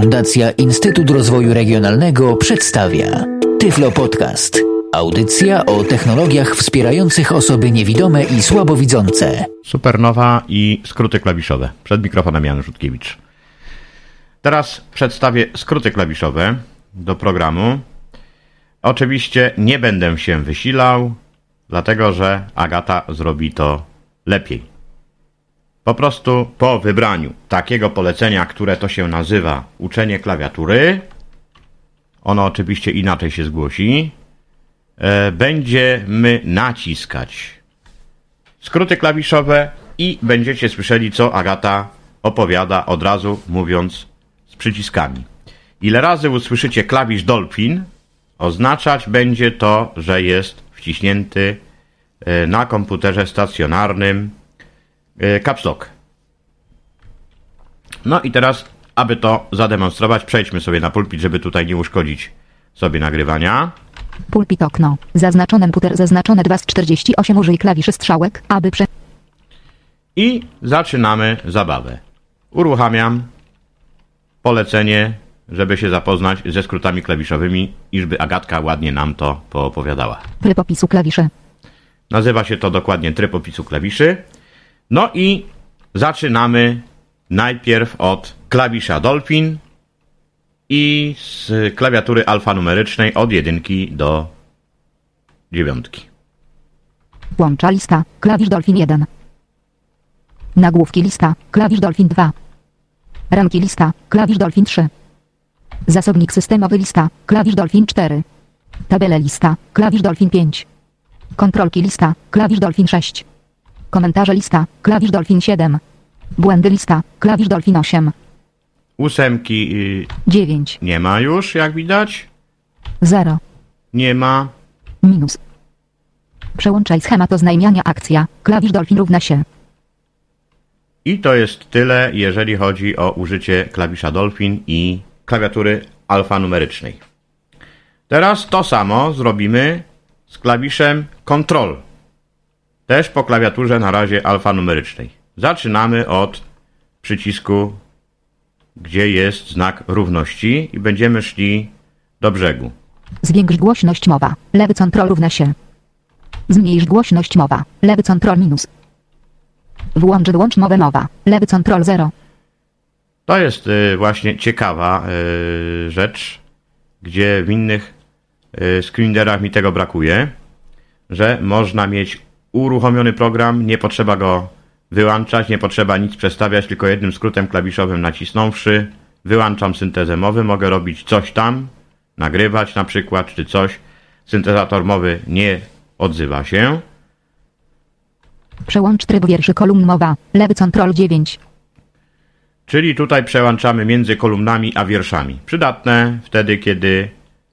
Fundacja Instytut Rozwoju Regionalnego przedstawia Tyflo Podcast. Audycja o technologiach wspierających osoby niewidome i słabowidzące. Supernowa i skróty klawiszowe. Przed mikrofonem Jan Rzutkiewicz. Teraz przedstawię skróty klawiszowe do programu. Oczywiście nie będę się wysilał, dlatego że Agata zrobi to lepiej. Po prostu po wybraniu takiego polecenia, które to się nazywa uczenie klawiatury, ono oczywiście inaczej się zgłosi, e, będziemy naciskać skróty klawiszowe i będziecie słyszeli, co Agata opowiada od razu, mówiąc z przyciskami. Ile razy usłyszycie klawisz Dolphin, oznaczać będzie to, że jest wciśnięty e, na komputerze stacjonarnym caps lock. No i teraz, aby to zademonstrować, przejdźmy sobie na pulpit, żeby tutaj nie uszkodzić sobie nagrywania. Pulpit okno. Zaznaczone puter zaznaczone 2 z 48 użyj klawiszy strzałek, aby prze... I zaczynamy zabawę. Uruchamiam polecenie, żeby się zapoznać ze skrótami klawiszowymi, iżby Agatka ładnie nam to poopowiadała. Tryb opisu klawiszy. Nazywa się to dokładnie tryb opisu klawiszy. No i zaczynamy najpierw od klawisza Dolphin i z klawiatury alfanumerycznej od jedynki do dziewiątki. Łącza lista, klawisz Dolphin 1. Nagłówki lista, klawisz Dolphin 2. Ramki lista, klawisz Dolphin 3. Zasobnik systemowy lista, klawisz Dolphin 4. Tabele lista, klawisz Dolphin 5. Kontrolki lista, klawisz Dolphin 6. Komentarze lista, klawisz Dolphin 7. Błędy lista, klawisz Dolphin 8. Ósemki y, 9. nie ma już, jak widać. 0. Nie ma. Minus. Przełączaj schemat oznajmiania akcja, klawisz Dolphin równa się. I to jest tyle, jeżeli chodzi o użycie klawisza Dolphin i klawiatury alfanumerycznej. Teraz to samo zrobimy z klawiszem Control. Też po klawiaturze na razie alfanumerycznej. Zaczynamy od przycisku, gdzie jest znak równości i będziemy szli do brzegu. Zwiększ głośność mowa, lewy control równa się. Zmniejsz głośność mowa, lewy control minus. Włącz wyłącz mowę mowa, lewy control 0. To jest y, właśnie ciekawa y, rzecz, gdzie w innych y, screenerach mi tego brakuje, że można mieć uruchomiony program, nie potrzeba go wyłączać, nie potrzeba nic przestawiać, tylko jednym skrótem klawiszowym nacisnąwszy wyłączam syntezę mowy, mogę robić coś tam, nagrywać na przykład, czy coś. Syntezator mowy nie odzywa się. Przełącz tryb wierszy kolumn mowa, lewy control 9. Czyli tutaj przełączamy między kolumnami a wierszami. Przydatne wtedy, kiedy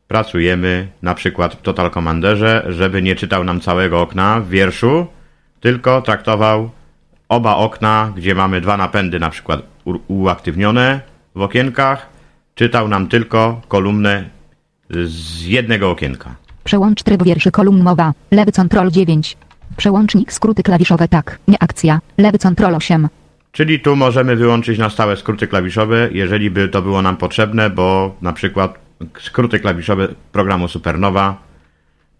pracujemy na przykład w Total Commanderze, żeby nie czytał nam całego okna w wierszu, tylko traktował oba okna, gdzie mamy dwa napędy na przykład uaktywnione w okienkach, czytał nam tylko kolumnę z jednego okienka. Przełącz tryb wierszy kolumn mowa, lewy control 9. Przełącznik skróty klawiszowe tak, nie akcja, lewy control 8. Czyli tu możemy wyłączyć na stałe skróty klawiszowe, jeżeli by to było nam potrzebne, bo na przykład skróty klawiszowe programu Supernowa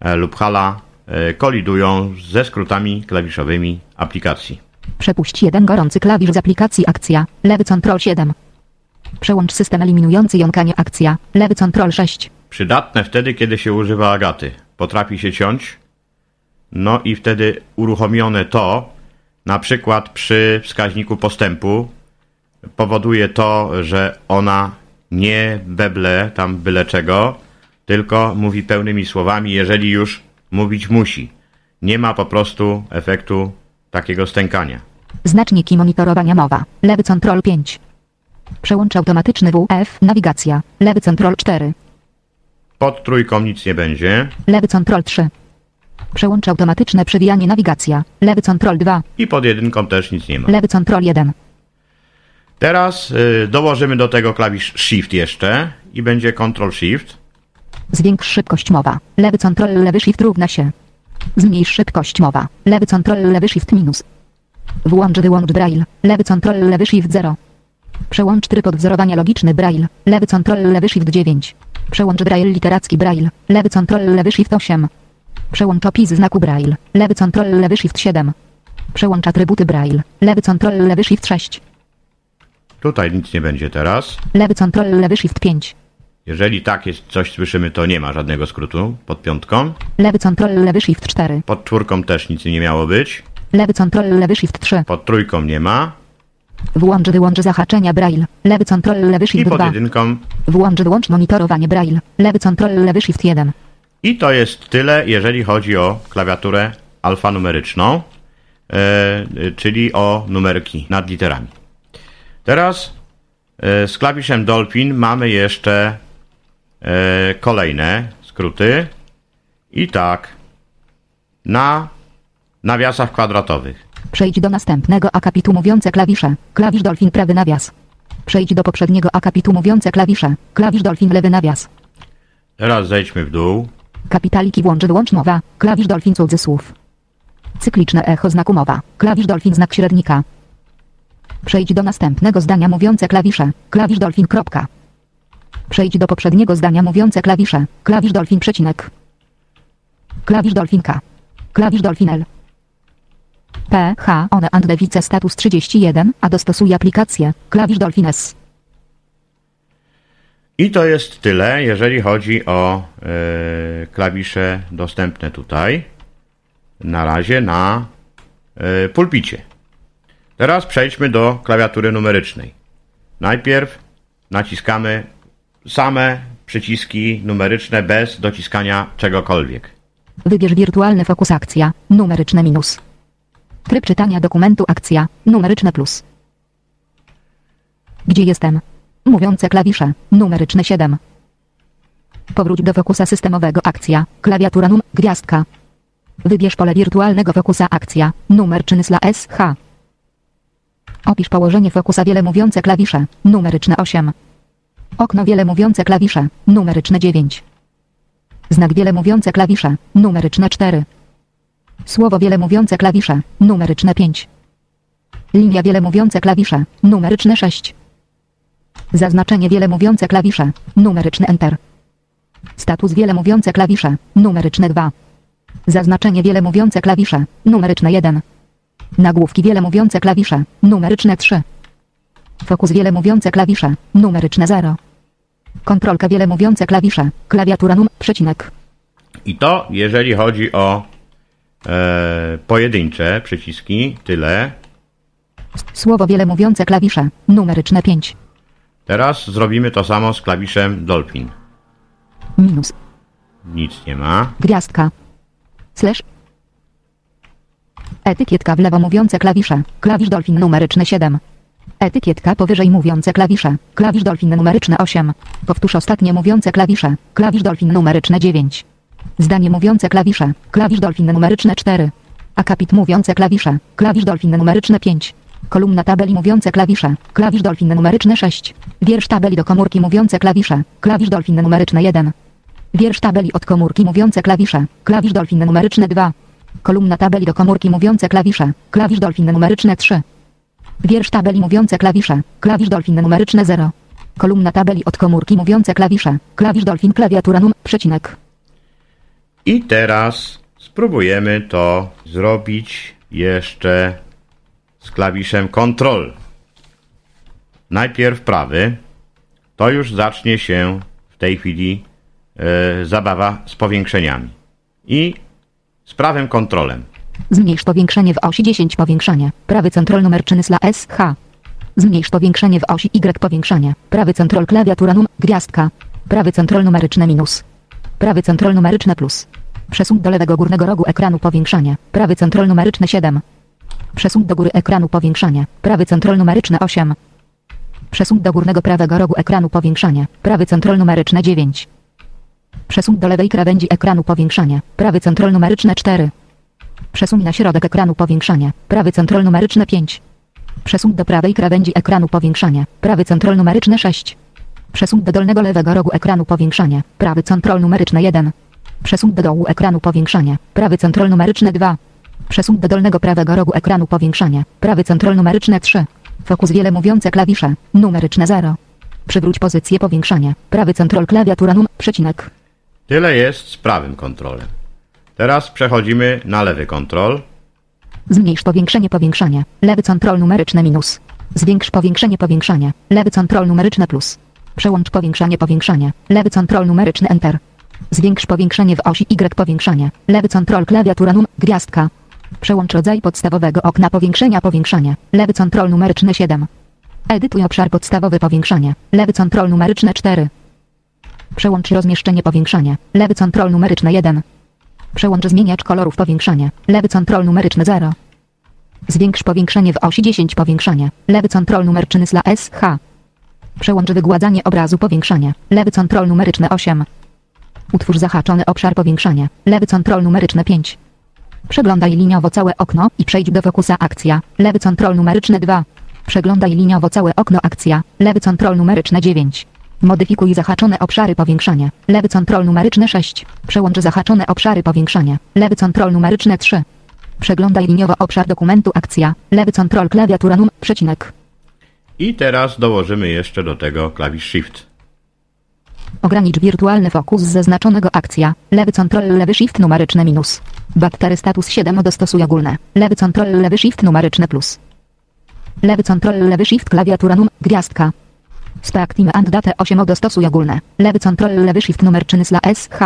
e, lub Hala e, kolidują ze skrótami klawiszowymi aplikacji. Przepuść jeden gorący klawisz z aplikacji akcja, lewy control 7. Przełącz system eliminujący jąkanie akcja, lewy control 6. Przydatne wtedy, kiedy się używa agaty. Potrafi się ciąć. No i wtedy uruchomione to, na przykład przy wskaźniku postępu, powoduje to, że ona nie beble tam byle czego, tylko mówi pełnymi słowami, jeżeli już mówić musi. Nie ma po prostu efektu takiego stękania. Znaczniki monitorowania mowa, lewy control 5. Przełącz automatyczny WF, nawigacja, lewy control 4. Pod trójką nic nie będzie Lewy control 3. Przełącz automatyczne przewijanie nawigacja, lewy control 2. i pod jedynką też nic nie ma. Lewy control 1. Teraz y, dołożymy do tego klawisz Shift jeszcze i będzie Ctrl Shift. Zwiększ szybkość mowa, lewy control lewy shift równa się. Zmniejsz szybkość mowa, lewy control lewy shift minus. Włącz wyłącz braille, lewy control lewy shift 0. Przełącz tryb odwzorowania logiczny Braille. Lewy control lewy shift 9. Przełącz Braille literacki Braille. Lewy control lewy shift 8. Przełącz opis znaku Braille. Lewy control lewy shift 7. Przełącz atrybuty Braille. Lewy control lewy shift 6. Tutaj nic nie będzie teraz. Lewy control lewy shift 5. Jeżeli tak jest, coś słyszymy, to nie ma żadnego skrótu pod piątką. Lewy control lewy shift 4. Pod czwórką też nic nie miało być. Lewy control lewy shift 3. Pod trójką nie ma. Włącz wyłącz zahaczenia Braille. Lewy control lewy I shift pod 2. jedynką. Włącz wyłącz monitorowanie Braille. Lewy control lewy shift 1. I to jest tyle, jeżeli chodzi o klawiaturę alfanumeryczną, e, czyli o numerki nad literami. Teraz e, z klawiszem Dolphin mamy jeszcze e, kolejne skróty. I tak, na nawiasach kwadratowych. Przejdź do następnego akapitu mówiące klawisze. Klawisz Dolphin prawy nawias. Przejdź do poprzedniego akapitu mówiące klawisze. Klawisz Dolphin lewy nawias. Teraz zejdźmy w dół. Kapitaliki włącz wyłącz mowa. Klawisz Dolphin cudzysłów. Cykliczne echo znaku mowa. Klawisz Dolphin znak średnika. Przejdź do następnego zdania mówiące klawisze. Klawisz Dolphin kropka. Przejdź do poprzedniego zdania mówiące klawisze. Klawisz Dolphin przecinek. Klawisz Dolphin K. Klawisz Dolphin L. P, H, one and device status 31, a dostosuj aplikację. Klawisz Dolphin S. I to jest tyle, jeżeli chodzi o e, klawisze dostępne tutaj. Na razie na e, pulpicie. Teraz przejdźmy do klawiatury numerycznej. Najpierw naciskamy same przyciski numeryczne bez dociskania czegokolwiek. Wybierz wirtualny fokus akcja, numeryczne minus. Tryb czytania dokumentu akcja, numeryczne plus. Gdzie jestem? Mówiące klawisze, numeryczne 7. Powróć do fokusa systemowego akcja, klawiatura num, gwiazdka. Wybierz pole wirtualnego fokusa akcja, numer czynysla SH. Opisz położenie fokusa wiele mówiące klawisze, numeryczne 8. Okno wiele mówiące klawisze, numeryczne 9. Znak wiele mówiące klawisze, numeryczne 4. Słowo wiele mówiące klawisze, numeryczne 5. Linia wiele mówiące klawisze, numeryczne 6. Zaznaczenie wiele mówiące klawisze, numeryczny Enter. Status wiele mówiące klawisze, numeryczne 2. Zaznaczenie wiele mówiące klawisze, numeryczne 1. Nagłówki wiele mówiące klawisze, numeryczne 3. Fokus wiele mówiące klawisze, numeryczne 0. Kontrolka wiele mówiące klawisze, klawiatura num, przecinek. I to, jeżeli chodzi o e, pojedyncze przyciski, tyle. Słowo wiele mówiące klawisze, numeryczne 5. Teraz zrobimy to samo z klawiszem Dolphin. Minus, Nic nie ma. gwiazdka. Slash. Etykietka w lewo mówiące klawisze, klawisz Dolphin numeryczne 7. Etykietka powyżej mówiące klawisze, klawisz Dolphin numeryczne 8. Powtórz ostatnie mówiące klawisze, klawisz Dolphin numeryczne 9. Zdanie mówiące klawisze, klawisz Dolphin numeryczne 4. Akapit mówiące klawisze, klawisz Dolphin numeryczne 5. Kolumna tabeli mówiące klawisze, klawisz Dolphin numeryczne 6. Wiersz tabeli do komórki mówiące klawisze, klawisz Dolphin numeryczne 1. Wiersz tabeli od komórki mówiące klawisze, klawisz Dolphin numeryczne 2. Kolumna tabeli do komórki mówiące klawisze, klawisz Dolphin numeryczne 3. Wiersz tabeli mówiące klawisze, klawisz Dolphin numeryczne 0. Kolumna tabeli od komórki mówiące klawisze, klawisz Dolphin klawiatura num, przecinek. I teraz spróbujemy to zrobić jeszcze z klawiszem Ctrl. Najpierw prawy. To już zacznie się w tej chwili e, zabawa z powiększeniami. I z prawym kontrolem. Zmniejsz powiększenie w osi 10 powiększanie. Prawy kontrol numer czynysla SH. Zmniejsz powiększenie w osi Y powiększanie. Prawy kontrol klawiatura num, gwiazdka. Prawy kontrol numeryczne minus. Prawy kontrol numeryczne plus. Przesuń do lewego górnego rogu ekranu powiększanie. Prawy kontrol numeryczne 7. Przesuń do góry ekranu powiększanie. Prawy kontrol numeryczne 8. Przesuń do górnego prawego rogu ekranu powiększanie. Prawy kontrol numeryczne 9. Przesuń do lewej krawędzi ekranu powiększanie. Prawy kontrol numeryczne 4. Przesuń na środek ekranu powiększanie. Prawy kontrol numeryczne 5. Przesuń do prawej krawędzi ekranu powiększanie. Prawy kontrol numeryczne 6. Przesuń do dolnego lewego rogu ekranu powiększanie. Prawy kontrol numeryczne 1. Przesuń do dołu ekranu powiększanie. Prawy kontrol numeryczne 2. Przesuń do dolnego prawego rogu ekranu powiększanie. Prawy kontrol numeryczne 3. Fokus wiele mówiące klawisze. Numeryczne 0. Przywróć pozycję powiększania. Prawy kontrol klawiatura num... Przecinek. Tyle jest z prawym kontrolem. Teraz przechodzimy na lewy kontrol. Zmniejsz powiększenie powiększania. Lewy kontrol numeryczne minus. Zwiększ powiększenie powiększania. Lewy kontrol numeryczne plus. Przełącz powiększanie powiększania. Lewy kontrol numeryczny enter. Zwiększ powiększenie w osi Y powiększania. Lewy kontrol klawiatura num... Gwiazdka. Przełącz rodzaj podstawowego okna powiększenia powiększania. Lewy kontrol numeryczny 7. Edytuj obszar podstawowy powiększania. Lewy kontrol numeryczne 4. Przełącz rozmieszczenie powiększania. Lewy kontrol numeryczny 1. Przełącz zmieniacz kolorów powiększania. Lewy kontrol numeryczny 0. Zwiększ powiększenie w osi 10 powiększania. Lewy kontrol numeryczny sla SH. Przełącz wygładzanie obrazu powiększania. Lewy kontrol numeryczny 8. Utwórz zahaczony obszar powiększania. Lewy kontrol numeryczny 5. Przeglądaj liniowo całe okno i przejdź do fokusa akcja. Lewy kontrol numeryczny 2. Przeglądaj liniowo całe okno akcja. Lewy kontrol numeryczny 9. Modyfikuj zahaczone obszary powiększania. Lewy kontrol numeryczny 6. Przełącz zahaczone obszary powiększania. Lewy kontrol numeryczny 3. Przeglądaj liniowo obszar dokumentu akcja. Lewy kontrol klawiatura num... Przecinek. I teraz dołożymy jeszcze do tego klawisz Shift. Ogranicz wirtualny fokus zaznaczonego akcja. Lewy kontrol lewy shift numeryczny minus. Baktery status 7 dostosuj ogólne. Lewy kontrol lewy shift numeryczny plus. Lewy kontrol lewy shift klawiatura num... Gwiazdka. Speactive and date 8 dostosuj ogólne. Lewy kontrol lewy shift numeryczny sla SH.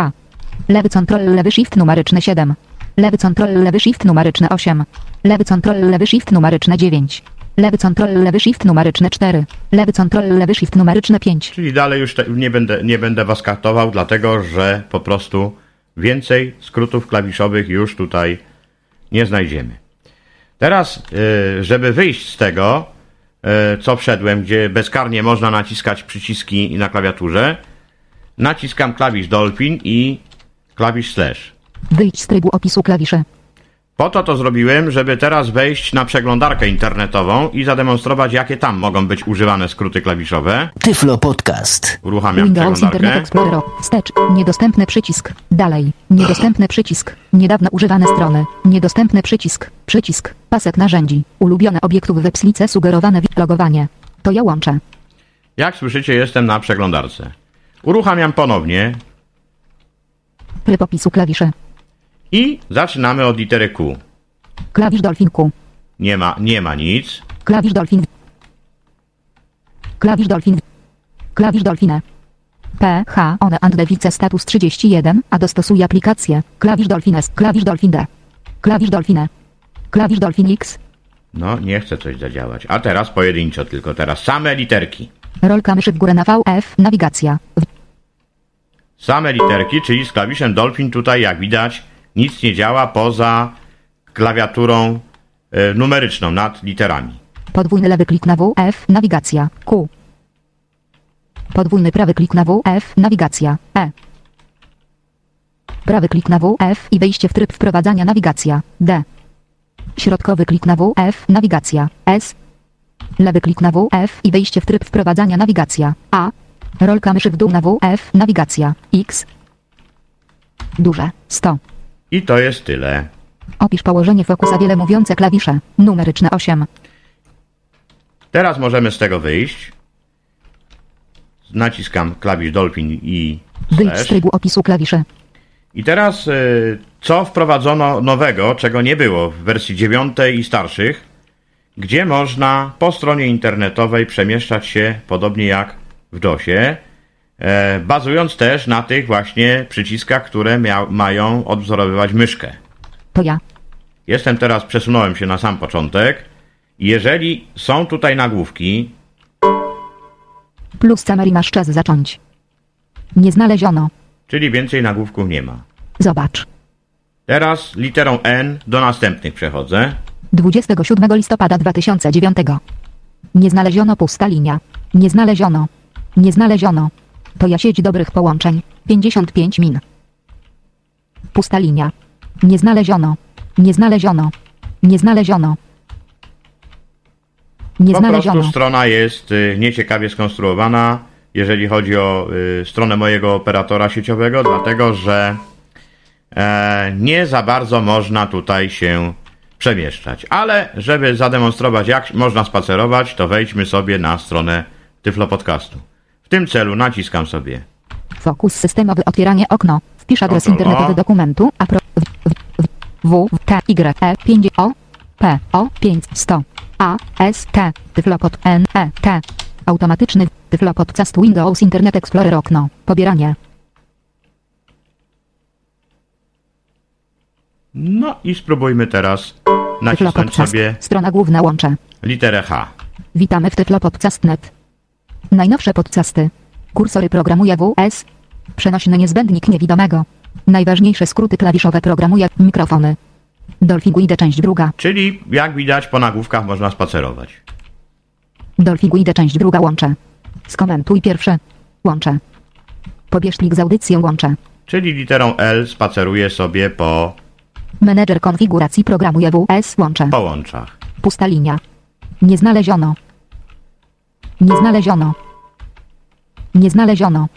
Lewy kontrol lewy shift numeryczny 7. Lewy kontrol lewy shift numeryczny 8. Lewy kontrol lewy shift numeryczny 9. Lewy kontrol lewy shift numeryczny 4. Lewy kontrol lewy shift numeryczny 5. Czyli dalej już te, nie, będę, nie będę Was kartował, dlatego że po prostu więcej skrótów klawiszowych już tutaj nie znajdziemy. Teraz, y, żeby wyjść z tego, co wszedłem, gdzie bezkarnie można naciskać przyciski na klawiaturze, naciskam klawisz Dolphin i klawisz Slash. Wyjdź z trybu opisu klawiszy. Po to to zrobiłem, żeby teraz wejść na przeglądarkę internetową i zademonstrować, jakie tam mogą być używane skróty klawiszowe. Tyflo Podcast. Uruchamiam Windows Internet przeglądarkę. Explorer. Wstecz. Niedostępny przycisk. Dalej. Niedostępny przycisk. Niedawno używane strony. Niedostępny przycisk. Przycisk. Pasek narzędzi. Ulubione obiektów webslice sugerowane logowanie. To ja łączę. Jak słyszycie, jestem na przeglądarce. Uruchamiam ponownie Tryb opisu klawiszy. I zaczynamy od litery Q. Klawisz Dolphin Q. Nie ma, nie ma nic. Klawisz Dolphin. Klawisz Dolphin. Klawisz Dolphine. P, H, one and device status 31, a dostosuje aplikację. Klawisz Dolphines. Klawisz Dolphin D. Klawisz Dolphine. Klawisz Dolphin X. No, nie chce coś zadziałać. A teraz pojedynczo tylko, teraz same literki. Rolka myszy w górę na V, F, nawigacja. W, Same literki, czyli z klawiszem Dolphin tutaj, jak widać, nic nie działa poza klawiaturą e, numeryczną nad literami. podwójny lewy klik na W, F, nawigacja. Q. Podwójny prawy klik na W, F, nawigacja. E. Prawy klik na W, F i wejście w tryb wprowadzania nawigacja. D. Środkowy klik na W, F, nawigacja. S. Lewy klik na W, F i wejście w tryb wprowadzania nawigacja. A. Rolka myszy w dół na W, F, nawigacja. X. Duże. 100. I to jest tyle. Opisz położenie fokusa wiele mówiące klawisze. Numeryczne 8. Teraz możemy z tego wyjść. Naciskam klawisz Dolphin i Wyjdź z slash. trybu opisu klawiszy. I teraz y, co wprowadzono nowego, czego nie było w wersji 9 i starszych, gdzie można po stronie internetowej przemieszczać się podobnie jak w DOSie, bazując też na tych właśnie przyciskach, które mają odwzorowywać myszkę. To ja. Jestem teraz, przesunąłem się na sam początek. Jeżeli są tutaj nagłówki, Plus masz czas zacząć. Nie znaleziono. czyli więcej nagłówków nie ma. Zobacz. Teraz literą N do następnych przechodzę. 27 listopada 2009. Nie znaleziono pusta linia. Nie znaleziono. Nie znaleziono. To ja sieć dobrych połączeń. 55 min. Pusta linia. Nie znaleziono. Nie znaleziono. Nie znaleziono. Nie Po znaleziono. prostu strona jest y, nieciekawie skonstruowana, jeżeli chodzi o y, stronę mojego operatora sieciowego, dlatego że e, nie za bardzo można tutaj się przemieszczać. Ale żeby zademonstrować, jak można spacerować, to wejdźmy sobie na stronę Tyflo Podcastu. W tym celu naciskam sobie Fokus systemowy otwieranie okno. Wpisz adres Ctrl O. internetowy dokumentu a pro, w, w, w, w, t, y, e, 5, o, p, o, 500, a, s, t, tyflopod, n, e, t. Automatyczny tyflopodcast Windows Internet Explorer okno. Pobieranie. No i spróbujmy teraz nacisnąć sobie Strona główna łącze. literę H. Witamy w tyflopodcast.net. Najnowsze podcasty. Kursory programu JWS. Przenośny niezbędnik niewidomego. Najważniejsze skróty klawiszowe programu jak mikrofony. Dolphin Guide część druga. Czyli jak widać po nagłówkach można spacerować. Dolphin Guide część druga łącze. Skomentuj pierwsze. Łącze. Pobierz plik z audycją łącze. Czyli literą L spaceruję sobie po Menedżer konfiguracji programu JWS łącze. połączach. Pusta linia. Nie znaleziono. Nie znaleziono. Nie znaleziono.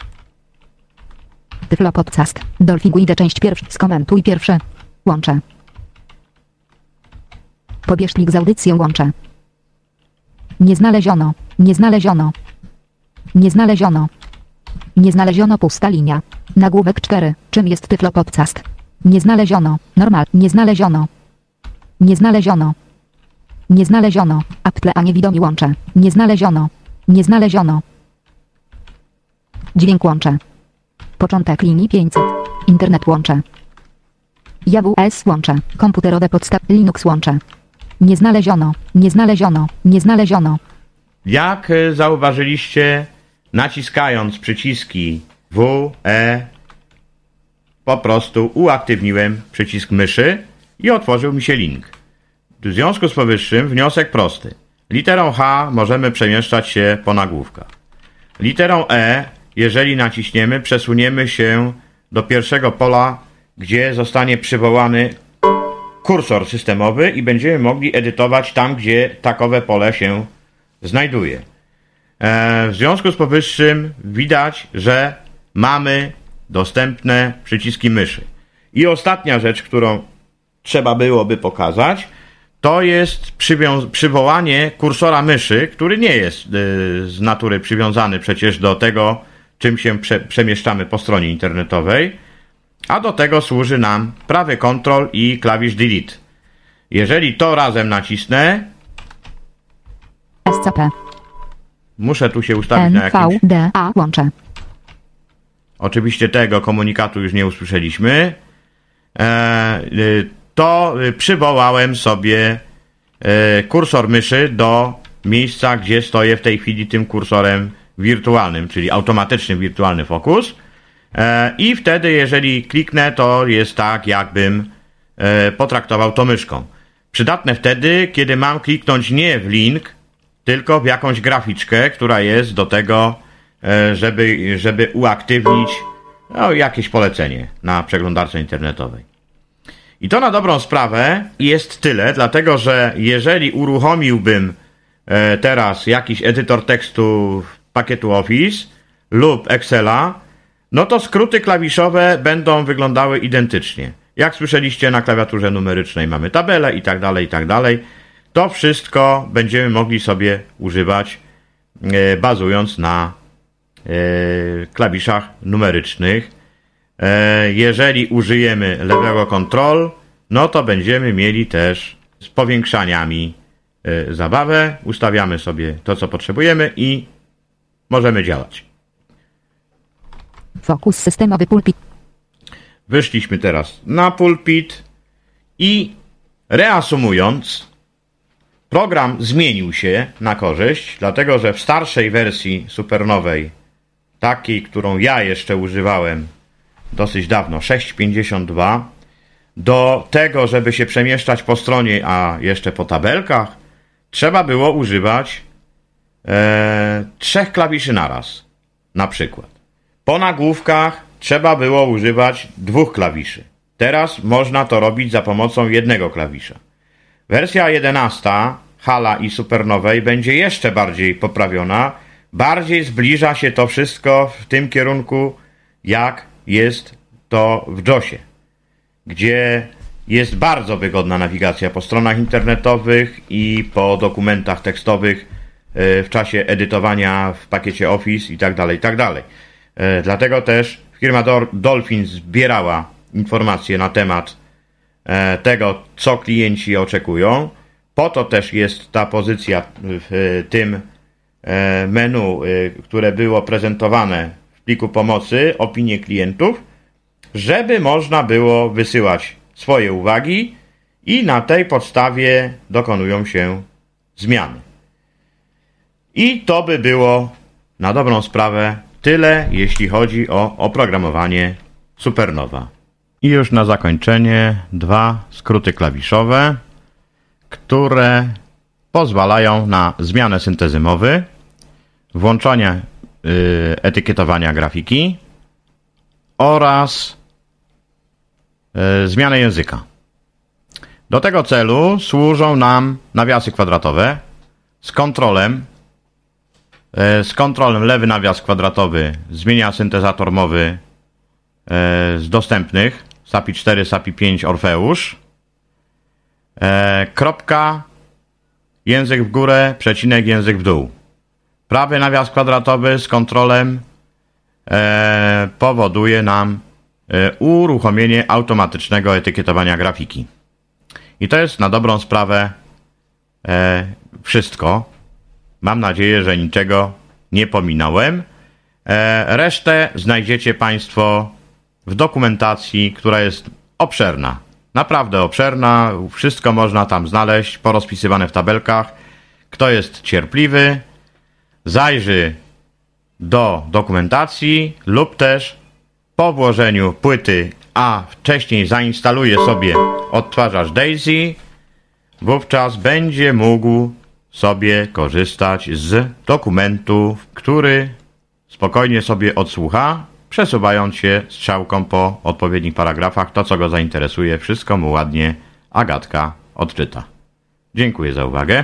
Tyflo podcast. Dolphin Guide część pierwsza. Skomentuj pierwsze. Łącze. Pobierz plik z audycją łącze. Nie znaleziono. Nie znaleziono. Nie znaleziono. Nie znaleziono pusta linia. Nagłówek 4. Czym jest Tyflo podcast? Nie znaleziono. Normal. Nie znaleziono. Nie znaleziono. Nie znaleziono. Apple a niewidomi łącze. Nie znaleziono. Nie znaleziono. Dźwięk łącze. Początek linii 500. Internet łącze. JWS łącze. Komputerowe podstaw Linux łącze. Nie znaleziono. Nie znaleziono. Nie znaleziono. Jak e, zauważyliście, naciskając przyciski W, E, po prostu uaktywniłem przycisk myszy i otworzył mi się link. W związku z powyższym wniosek prosty. Literą H możemy przemieszczać się po nagłówkach. Literą E, jeżeli naciśniemy, przesuniemy się do pierwszego pola, gdzie zostanie przywołany kursor systemowy i będziemy mogli edytować tam, gdzie takowe pole się znajduje. E, w związku z powyższym widać, że mamy dostępne przyciski myszy. I ostatnia rzecz, którą trzeba byłoby pokazać, to jest przywołanie kursora myszy, który nie jest y, z natury przywiązany przecież do tego, czym się prze- przemieszczamy po stronie internetowej, a do tego służy nam prawy Ctrl i klawisz Delete. Jeżeli to razem nacisnę, SCP. muszę tu się ustawić na jakimś... NVDA łącze. Oczywiście tego komunikatu już nie usłyszeliśmy. E, y, to y, przywołałem sobie e, kursor myszy do miejsca, gdzie stoję w tej chwili tym kursorem wirtualnym, czyli automatyczny wirtualny fokus. E, I wtedy, jeżeli kliknę, to jest tak, jakbym e, potraktował to myszką. Przydatne wtedy, kiedy mam kliknąć nie w link, tylko w jakąś graficzkę, która jest do tego, żeby, żeby uaktywnić no, jakieś polecenie na przeglądarce internetowej. I to na dobrą sprawę jest tyle, dlatego że jeżeli uruchomiłbym e, teraz jakiś edytor tekstu pakietu Office lub Excela, no to skróty klawiszowe będą wyglądały identycznie. Jak słyszeliście na klawiaturze numerycznej mamy tabelę i tak dalej, i tak dalej. To wszystko będziemy mogli sobie używać e, bazując na e, klawiszach numerycznych. E, Jeżeli użyjemy lewego control, no to będziemy mieli też z powiększaniami e, zabawę. Ustawiamy sobie to, co potrzebujemy i możemy działać. Fokus systemowy pulpit. Wyszliśmy teraz na pulpit i reasumując, program zmienił się na korzyść, dlatego że w starszej wersji supernowej, takiej, którą ja jeszcze używałem dosyć dawno, 6.52, do tego, żeby się przemieszczać po stronie, a jeszcze po tabelkach, trzeba było używać e, trzech klawiszy naraz, na przykład. Po nagłówkach trzeba było używać dwóch klawiszy. Teraz można to robić za pomocą jednego klawisza. Wersja 11 Hala i Supernowej będzie jeszcze bardziej poprawiona. Bardziej zbliża się to wszystko w tym kierunku, jak jest to w JOSie, gdzie jest bardzo wygodna nawigacja po stronach internetowych i po dokumentach tekstowych e, w czasie edytowania w pakiecie Office i tak dalej, i tak dalej. E, dlatego też firma Dolphin zbierała informacje na temat e, tego, co klienci oczekują. Po to też jest ta pozycja w tym menu, które było prezentowane pliku pomocy, opinie klientów, żeby można było wysyłać swoje uwagi i na tej podstawie dokonują się zmiany. I to by było na dobrą sprawę tyle, jeśli chodzi o oprogramowanie Supernowa. I już na zakończenie dwa skróty klawiszowe, które pozwalają na zmianę syntezy mowy, włączanie etykietowania grafiki oraz E, zmianę języka. Do tego celu służą nam nawiasy kwadratowe z kontrolem e, z kontrolem lewy nawias kwadratowy zmienia syntezator mowy z dostępnych SAPI 4, SAPI 5, Orfeusz kropka język w górę, przecinek język w dół. Prawy nawias kwadratowy z kontrolem powoduje nam E, uruchomienie automatycznego etykietowania grafiki. I to jest na dobrą sprawę e, wszystko. Mam nadzieję, że niczego nie pominąłem. E, resztę znajdziecie Państwo w dokumentacji, która jest obszerna. Naprawdę obszerna. Wszystko można tam znaleźć, porozpisywane w tabelkach. Kto jest cierpliwy, zajrzy do dokumentacji lub też po włożeniu płyty, a wcześniej zainstaluje sobie odtwarzacz Daisy, wówczas będzie mógł sobie korzystać z dokumentu, który spokojnie sobie odsłucha, przesuwając się strzałką po odpowiednich paragrafach. To, co go zainteresuje, wszystko mu ładnie Agatka odczyta. Dziękuję za uwagę.